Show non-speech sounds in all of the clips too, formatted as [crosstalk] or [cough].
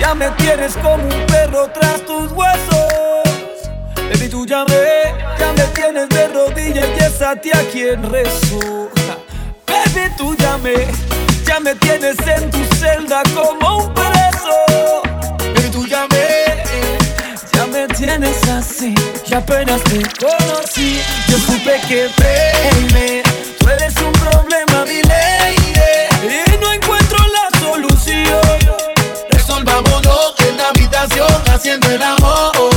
Ya me tienes como un perro tras tus huesos. Baby, tú ya me, ya me tienes de rodillas y es a ti a quien rezo. [laughs] Baby, tú ya me, ya me tienes en tu celda como un preso. Baby, tú ya me, ya me tienes así. ya apenas te conocí, yo supe que, baby, tú eres un problema, dile. haciendo el amor.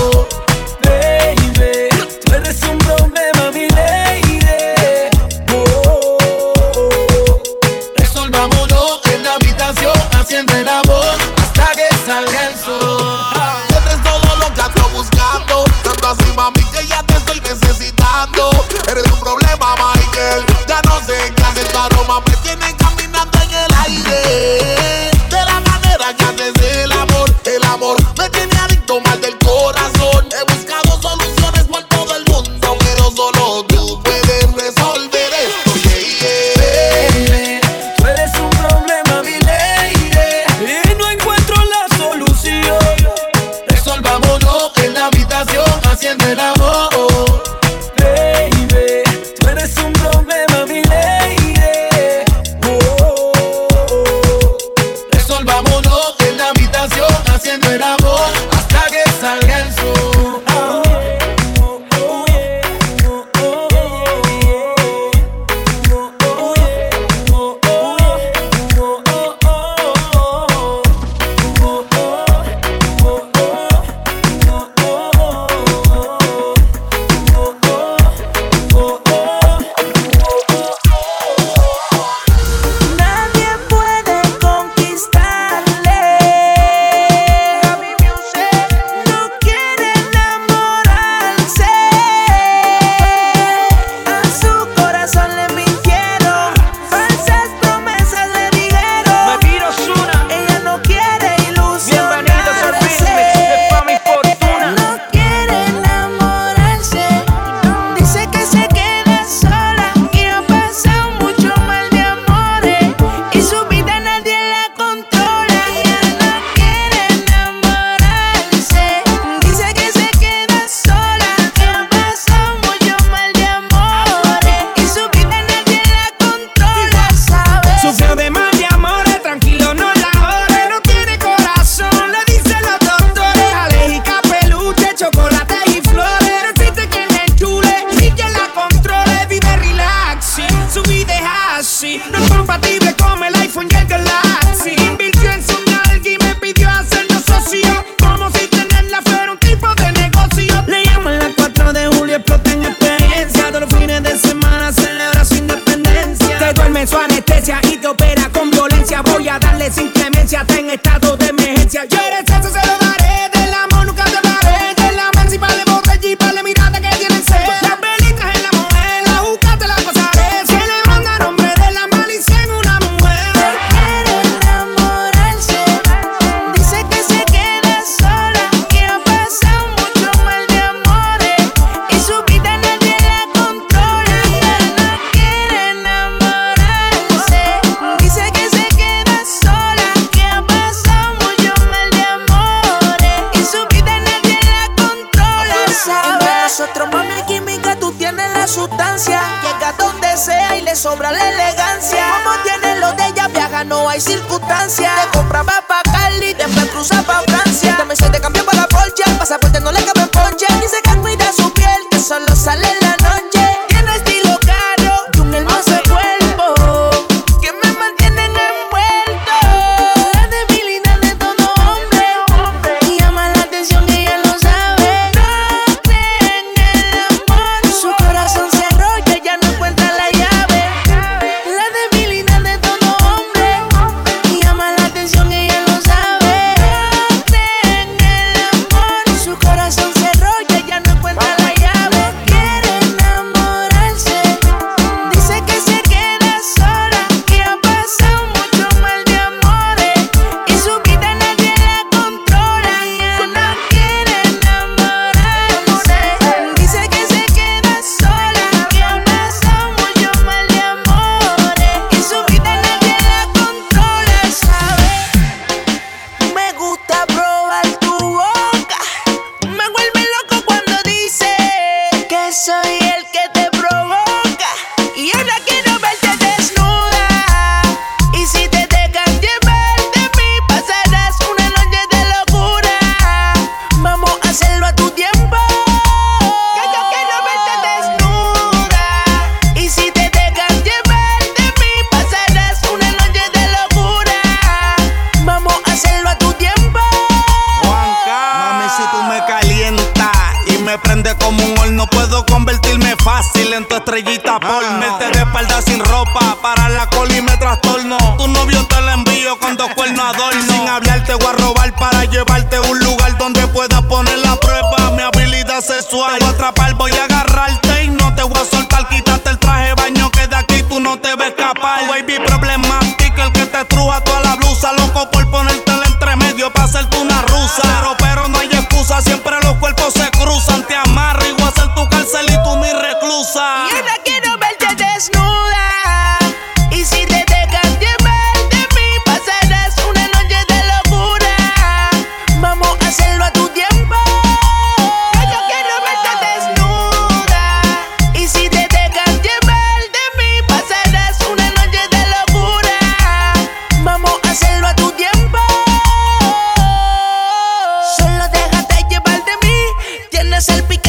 tienes el pique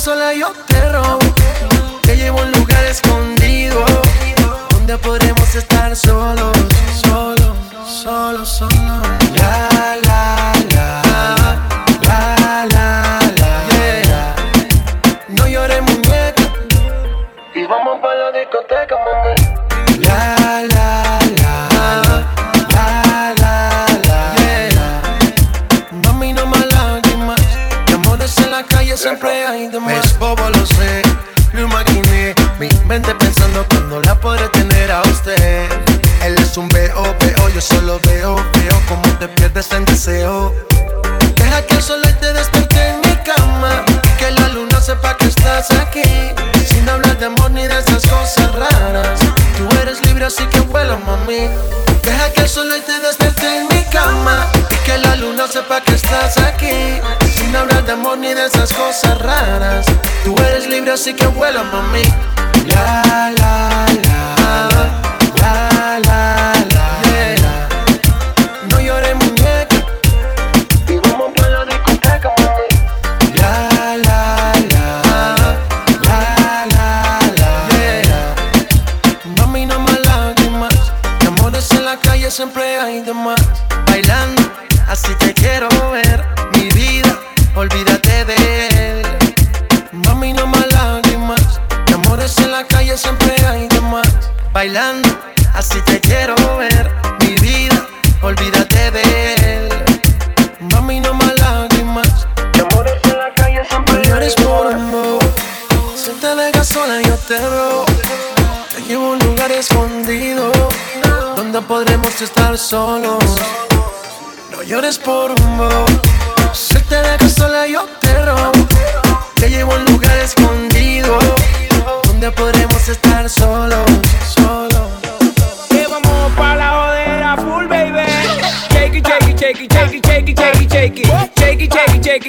sola yo te robo. Te llevo a lugar escondido así que vuela, mami.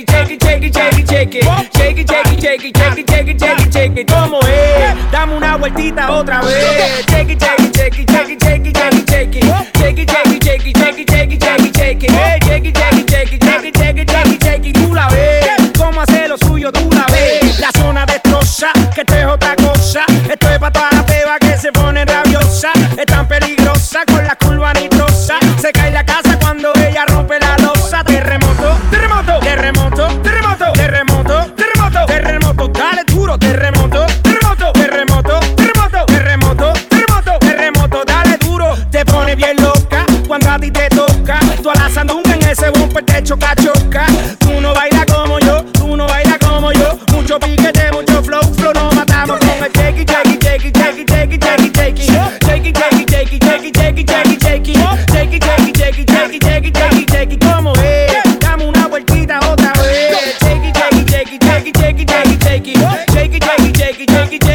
It, shake it, shake it, shake it, shake it, shake it, shake it. Shake it, shake it, shake it, shake it, shake it. ¿Cómo es? Dame una vueltita otra vez. Shake it, shake it, shake it, shake it, shake it, shake it, shake it. Shake it, shake it, shake it, shake it, shake it, shake it, shake it. Hey, shake it, shake it, shake it, shake it, shake it, shake it, shake it. Tú la ves. Cómo hace lo suyo, tú la ves. La zona destroza, que esto es otra cosa. Esto es pa' toda la peba que se pone rabiosa. Es tan peligrosa con la curva nitrosa. Se cae la huevón, pues te choca, choca. Tú no bailas como yo, tú no bailas como yo. Mucho piquete, mucho flow, flow, nos matamos con el una vueltita otra vez. Shakey, shakey, shakey, shakey, shakey, shakey, shakey. Shakey, shakey, shakey.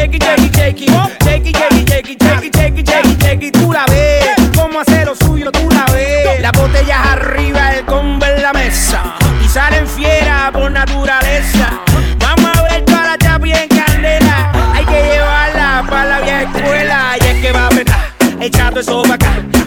Eso.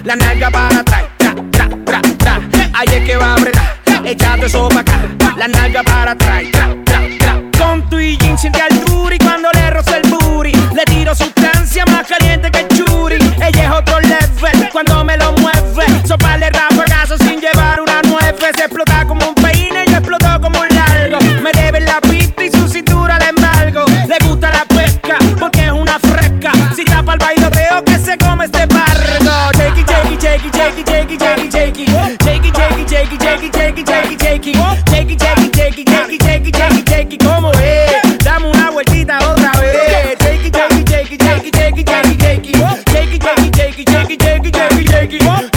La nalga para atrás. Tra, tra, tra, tra. Ahí es que va a apretar, echando eso acá. La nalga para atrás. Tra, tra, tra. Con tu y jean siente altura y cuando le roza el booty le tiro sustancia más caliente que el churi. Ella es otro level cuando me lo mueve. Soparle rapagazo sin llevar una nueve. Se explota como un peine y explotó como un largo. Me debe la pista y su cintura de embargo. Le gusta la pesca porque es una fresca. Si tapa el bailoteo que se come este shake it, shake it, shake it, shake it, shake it, shake it. Shake it, shake it, shake it, shake it, shake it, shake it, shake it. Shake it, shake it, shake it, shake it, shake it, shake it, shake it. ¿Cómo es? Dame una vueltita otra vez. Shake it, shake it, shake it, shake it, shake it, shake it, shake it. Shake it, shake it, shake it, shake it, shake it, shake it,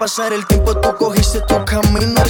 pasar el tiempo, tú cogiste tu camino.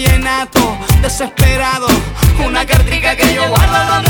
vallenato desesperado. Una cartica que yo guardo donde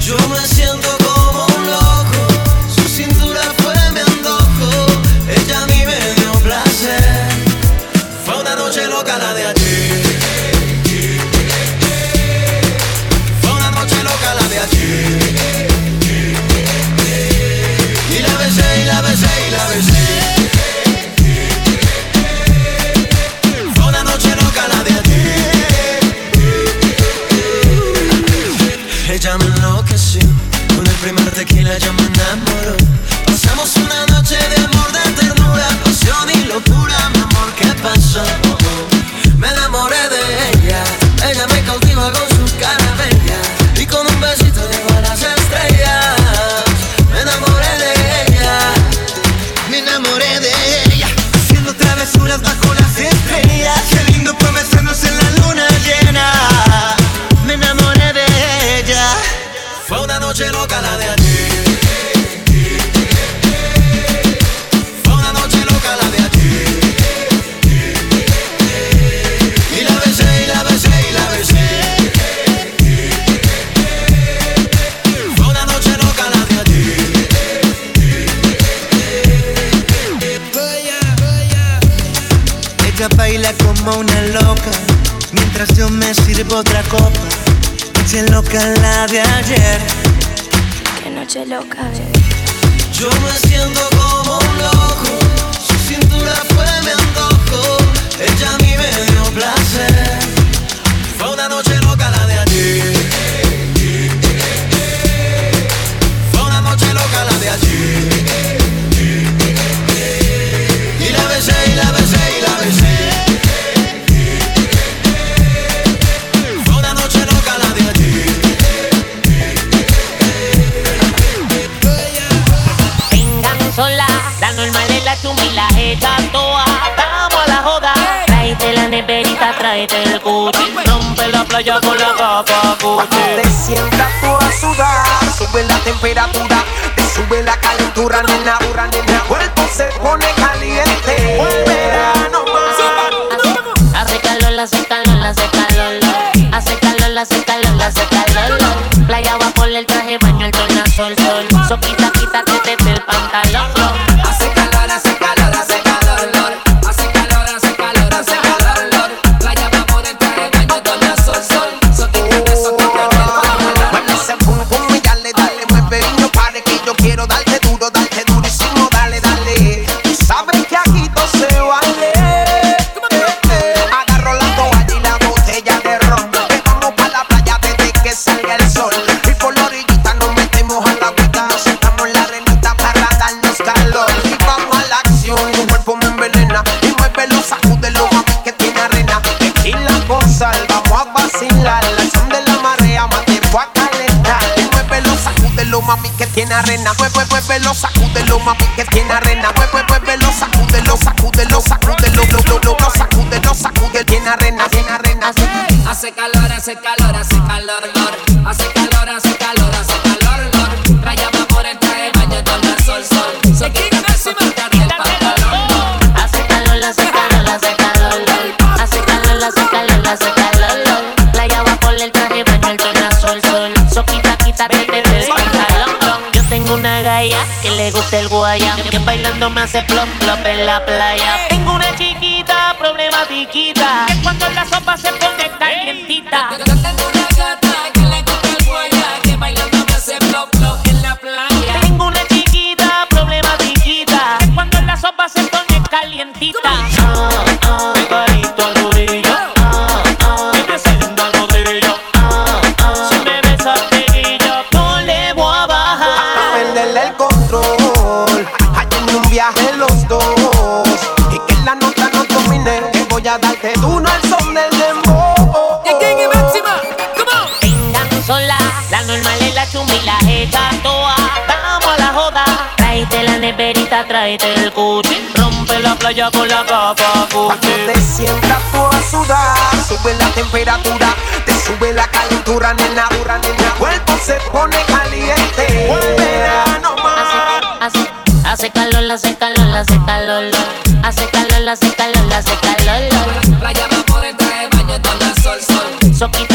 Yo me siento como un loco, su cintura fue mi antojo, ella a mí me dio placer. Fue una noche loca la de ayer. Fue una noche loca la de ayer. Y la besé, y la besé, y la besé. de ayer. Qué noche loca, bebé. Yo playa con la gafa Cuando te sientas tú a sudar, sube la temperatura, te sube la calentura, nena, nena. Cuerpo se pone caliente arena, pues, pues, pues, velo, sacúdelo, mami, que tiene arena, pues, pues, pues, velo, sacúdelo, sacúdelo, sacúdelo, lo, lo, lo, sacúdelo, sacúdelo, tiene arena, tiene arena. Hace calor, hace calor el guaya que bailando me hace plop plop en la playa. Tengo una chiquita problematiquita que cuando la sopa se pone calientita uno al son del dembow. Llegué en máxima, come on. Sola, la normal es la chumbi, la hecha toa. Vamos a la joda. Tráete la neverita, tráete el cuchi. Rompe la playa con la capa Cuando te sientas toda sudar, sube la temperatura, te sube la calentura, nena, dura, nena. Cuerpo se pone caliente. Volverá nomás. Hace, hace, hace calor, hace calor, hace calor. Hace calor, hace calor, hace calor. Soquita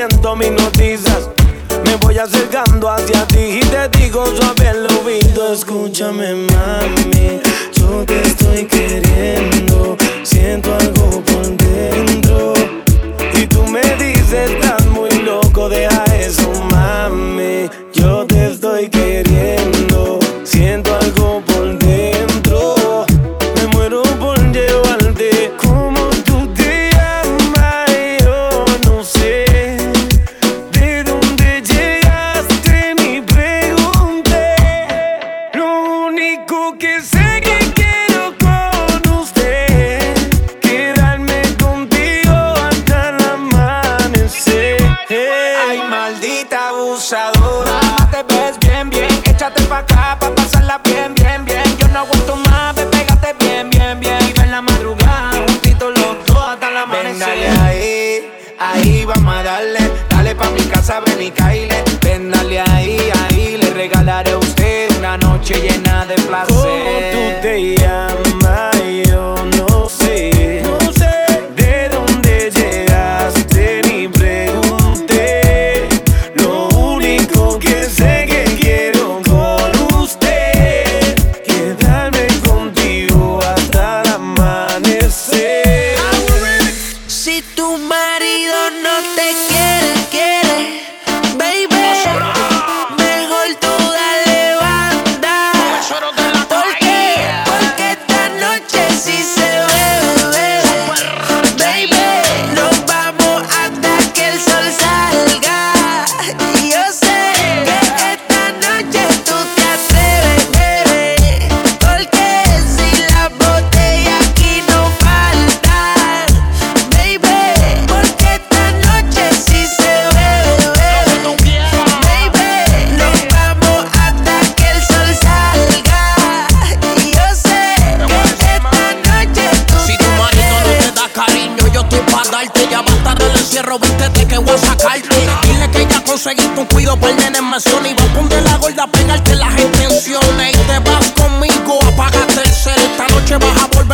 miento mis noticias. Me voy acercando hacia ti y te digo suave el oído. Escúchame, mami, yo te estoy queriendo.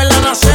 romper.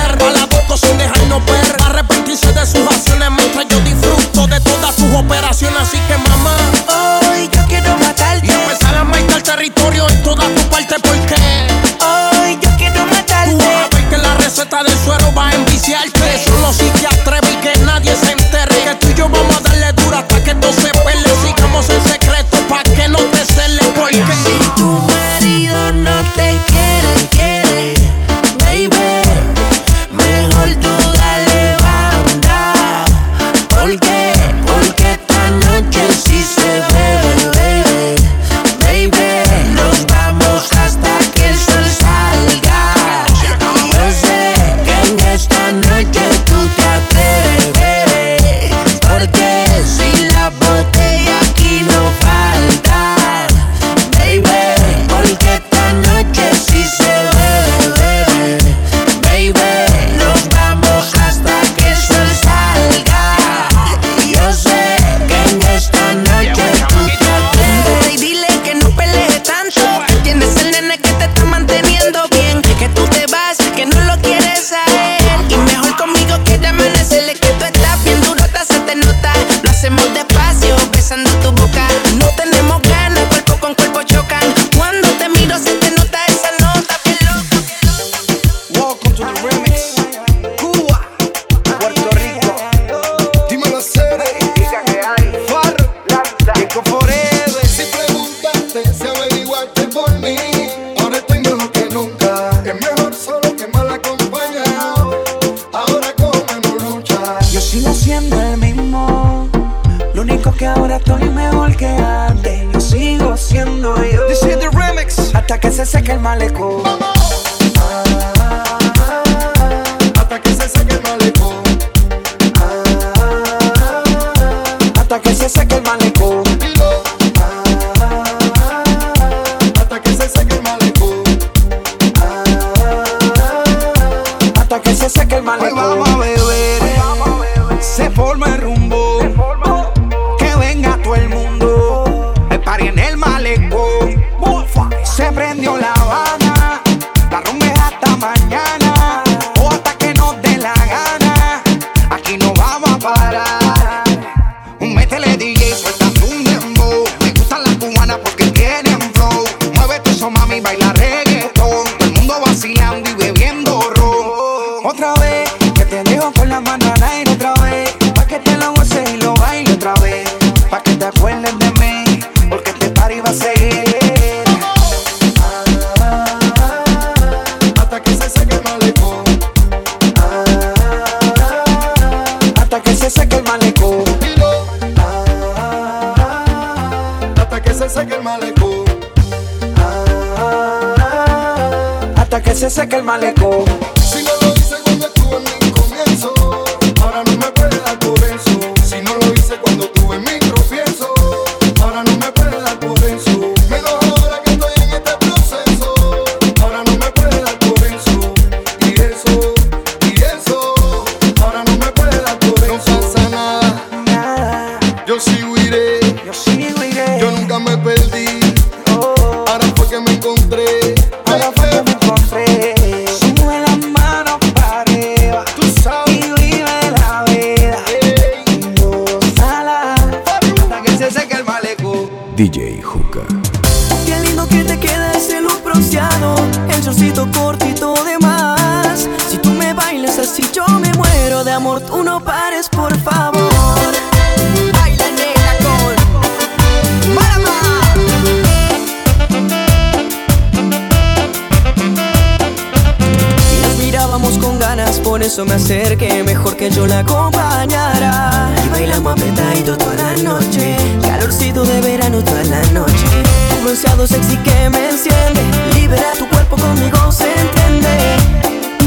demasiado sexy que me enciende. Libera tu cuerpo conmigo, se entiende.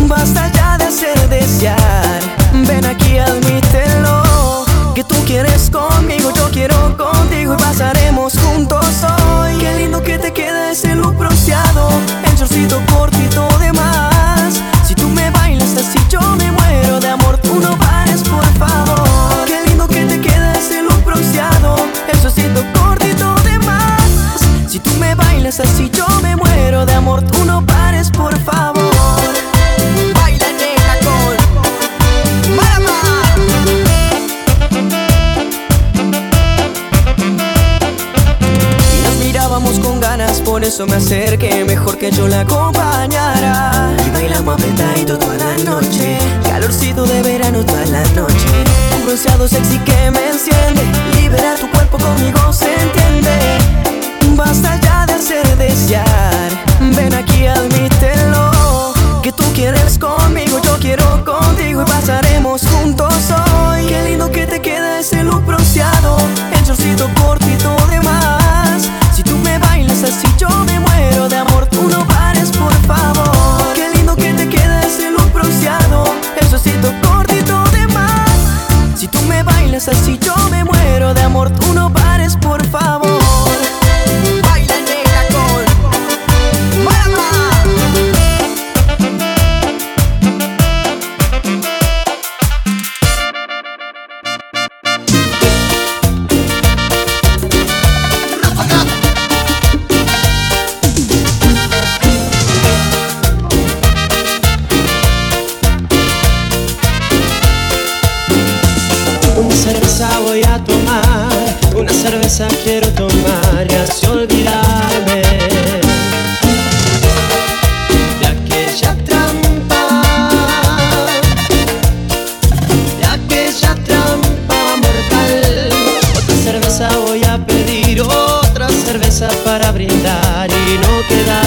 Basta ya de hacer desear. Ven aquí, admítelo. Que tú quieres conmigo, yo quiero contigo y pasaremos juntos hoy. Qué lindo que te queda ese look bronceado, el shortcito corto bailes así yo me muero de amor. Tú no pares por favor. Baila negra con Marama. Nos mirábamos con ganas por eso me acerqué. Mejor que yo la acompañara. Y bailamos apretadito toda la noche. Calorcito de verano toda la noche. Un bronceado sexy que me enciende. Libera tu cuerpo conmigo se entiende. Basta ya de hacer desear. Ven aquí, admítelo. Que tú quieres conmigo, yo quiero contigo y pasaremos juntos hoy. Qué lindo que te queda ese look bronceado, el chorcito cortito de más. Si tú me bailas así, yo me muero de amor. Tú no pares, por favor. Qué lindo que te queda ese look bronceado, el chorcito cortito de más. Si tú me bailas así, yo me muero de amor. Tú no pares, por favor. a pedir otra cerveza para brindar y no quedar.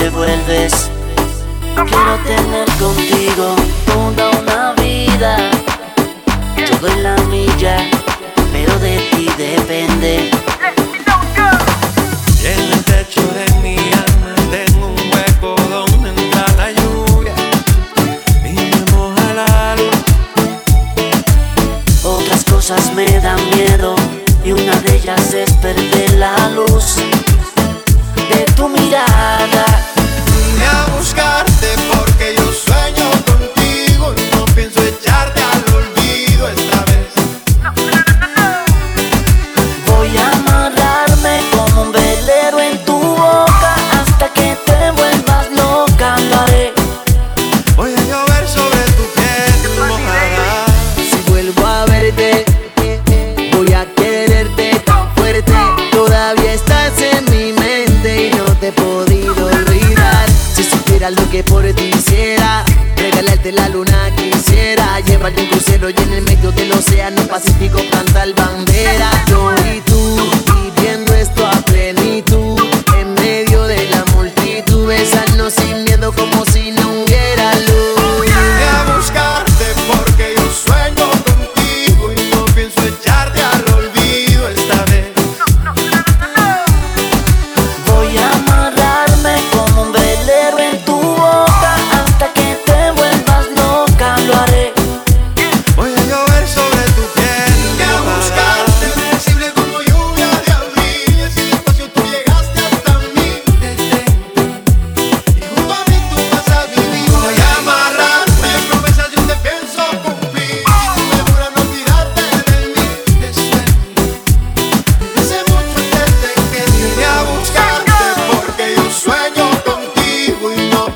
te vuelves.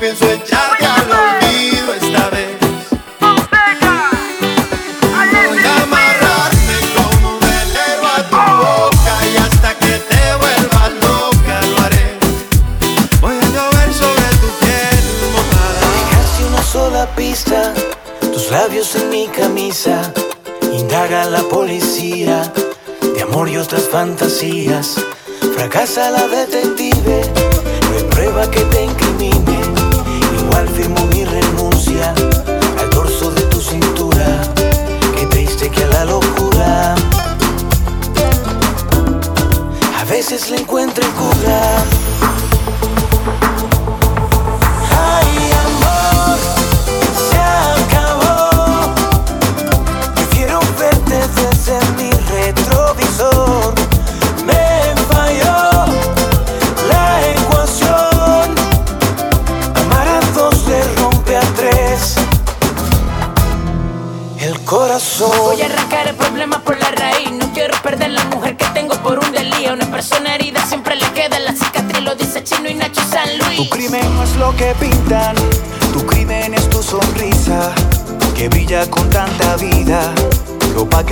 pienso echarte al olvido esta vez. Voy a amarrarme como un velero a tu boca y hasta que te vuelvas loca lo haré. Voy a llover sobre tu piel mojada. Dejaste una sola pista, tus labios en mi camisa. Indaga la policía de amor y otras fantasías. Fracasa la detectiva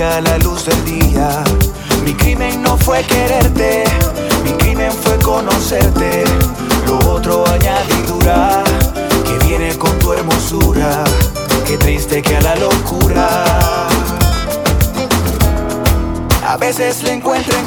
saca la luz del día. Mi crimen no fue quererte, mi crimen fue conocerte. Lo otro añadidura que viene con tu hermosura. Qué triste que a la locura a veces le encuentren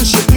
friendship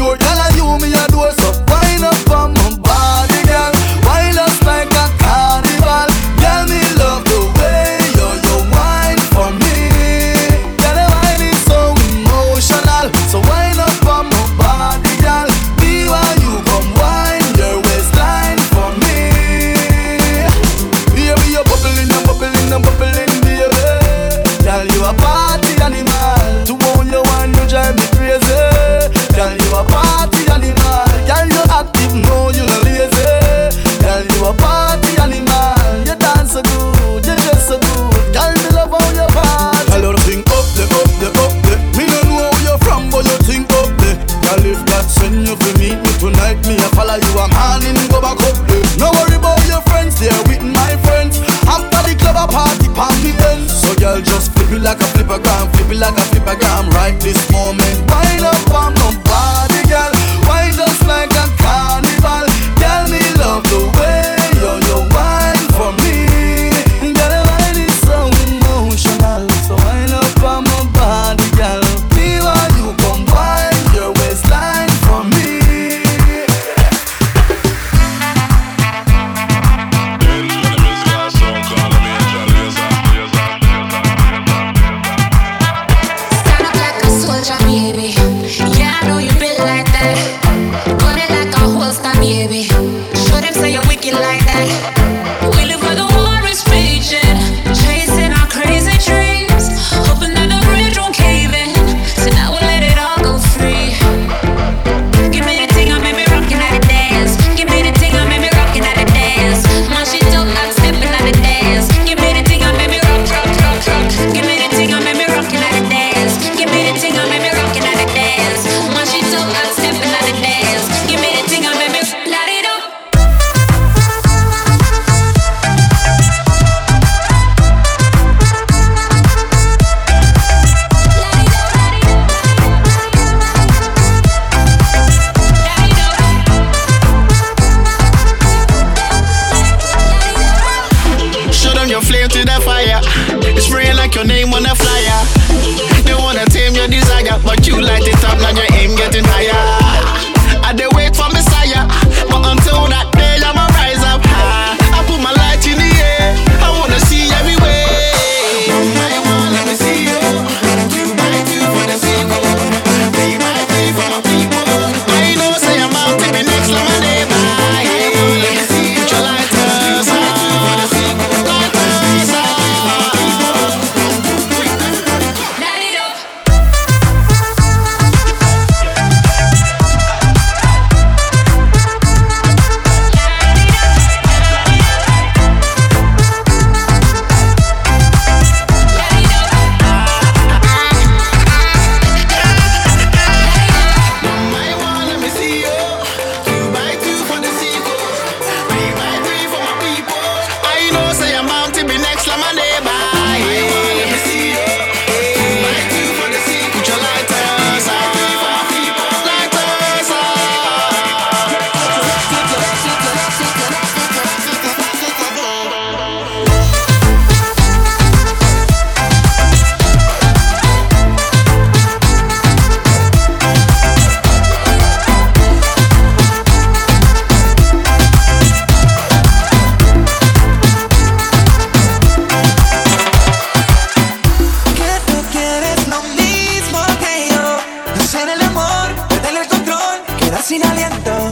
sin aliento.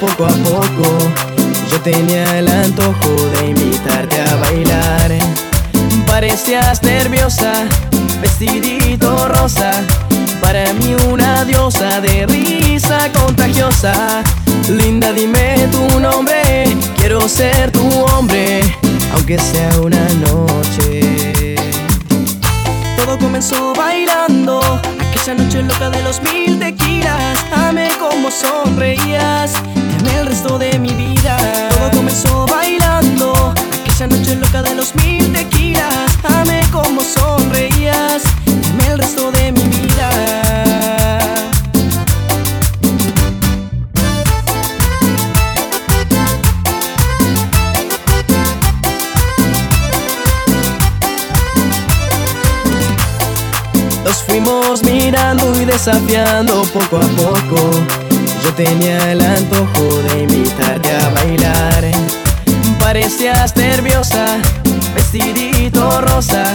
poco a poco. Yo tenía el antojo de invitarte a bailar. Parecías nerviosa, vestidito rosa. Para mí una diosa de risa contagiosa. Linda, dime tu nombre, quiero ser tu hombre, aunque sea una noche. Todo comenzó bailando esa noche loca de los mil tequilas, amé como sonreías, te amé el resto de mi vida. Todo comenzó bailando, aquella noche loca de los mil tequilas, amé como sonreías. desafiando poco a poco. Yo tenía el antojo de invitarte a bailar. Parecías nerviosa, vestidito rosa.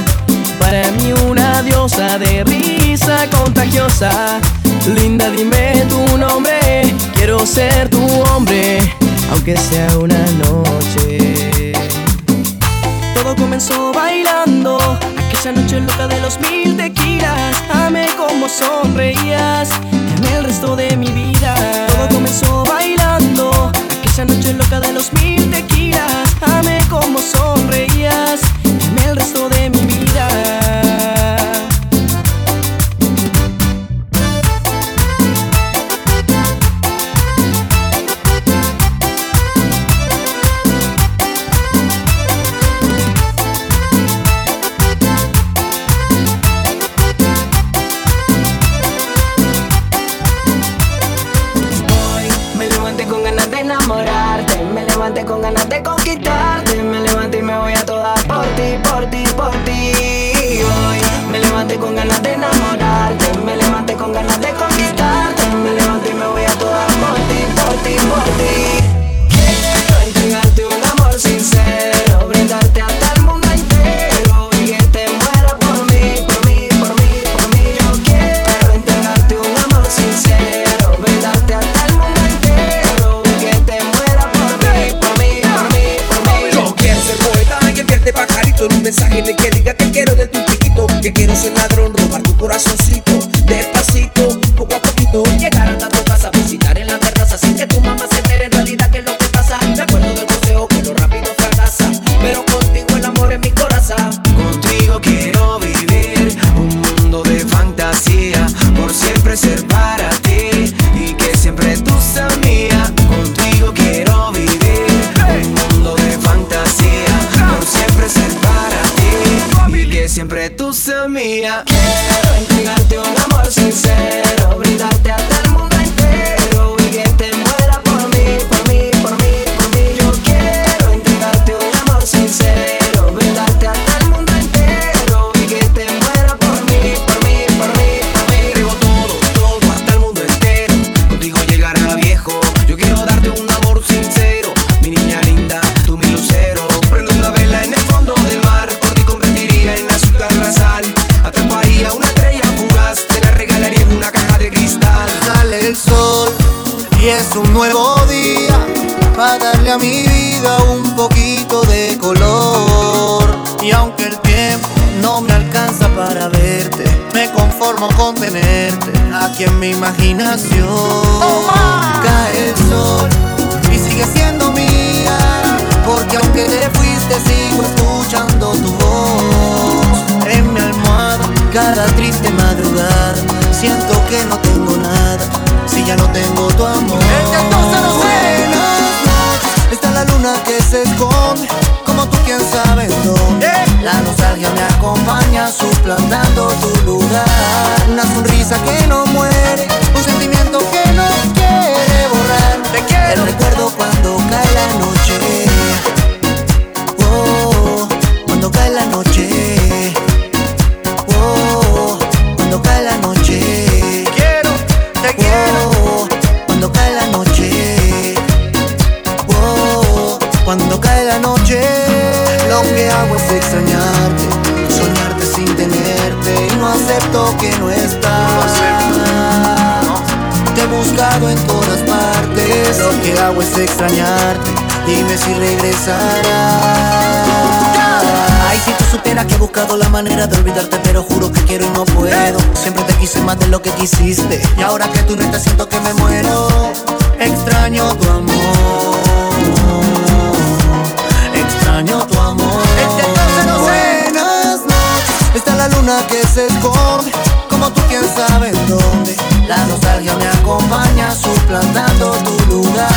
Para mí una diosa de risa contagiosa. Linda, dime tu nombre. Quiero ser tu hombre, aunque sea una noche. Todo comenzó bailando esa noche loca de los mil tequilas Amé como sonreías Te amé el resto de mi vida. Todo comenzó bailando Aquella noche loca de los mil tequilas a mi vida un poquito de color. Y aunque el tiempo no me alcanza para verte, me conformo con tenerte aquí en mi imaginación. Cae el sol y sigue siendo mía, porque aunque te fuiste sigo escuchando tu voz en mi almohada. Cada triste madrugada siento que no tengo nada si ya no tengo tu amor. Buenas noches, está la luna que se esconde, como tú quién sabe dónde. La nostalgia me acompaña suplantando tu lugar. Una sonrisa que no muere, un sentimiento que no quiere borrar. El recuerdo cuando cae la noche. En todas partes. Lo que hago es extrañarte. Dime si regresarás. Ay, si tú supieras que he buscado la manera de olvidarte, pero juro que quiero y no puedo. Siempre te quise más de lo que quisiste. Y ahora que tú no estás, siento que me muero. Extraño tu amor. Extraño tu amor. Buenas noches. Está la luna que se esconde. Como tú quién sabe dónde. La nostalgia me acompaña suplantando tu lugar.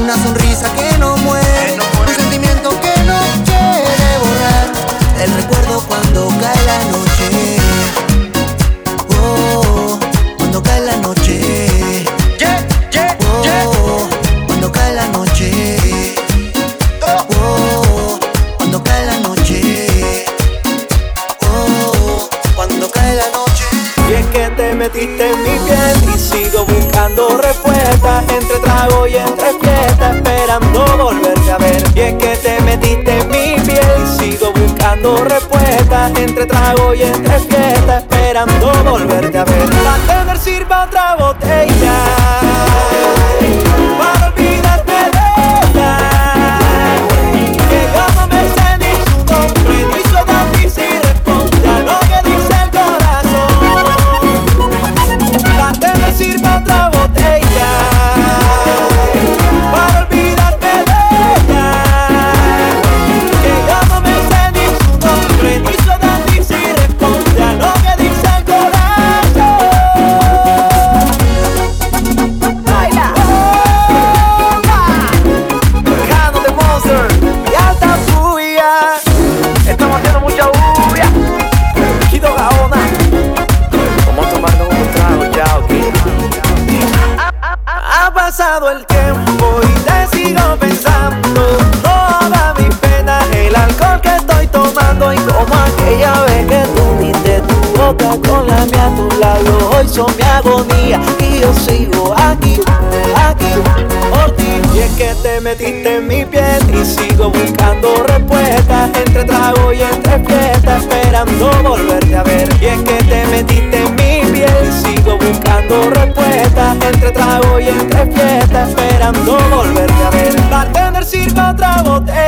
Una sonrisa que no muere. Un sentimiento que no quiere borrar. El recuerdo cuando cae la noche. Oh, cuando cae la noche. Oh, cuando cae la noche. Entre trago y entre fiesta, esperando volverte a ver. La tener sirva otra botella y yo sigo aquí, aquí, por ti. Y es que te metiste en mi piel y sigo buscando respuestas entre trago y entre fiesta, esperando volverte a ver. Y es que te metiste en mi piel y sigo buscando respuestas entre trago y entre fiesta, esperando volverte a ver. Bartender sirva otra botella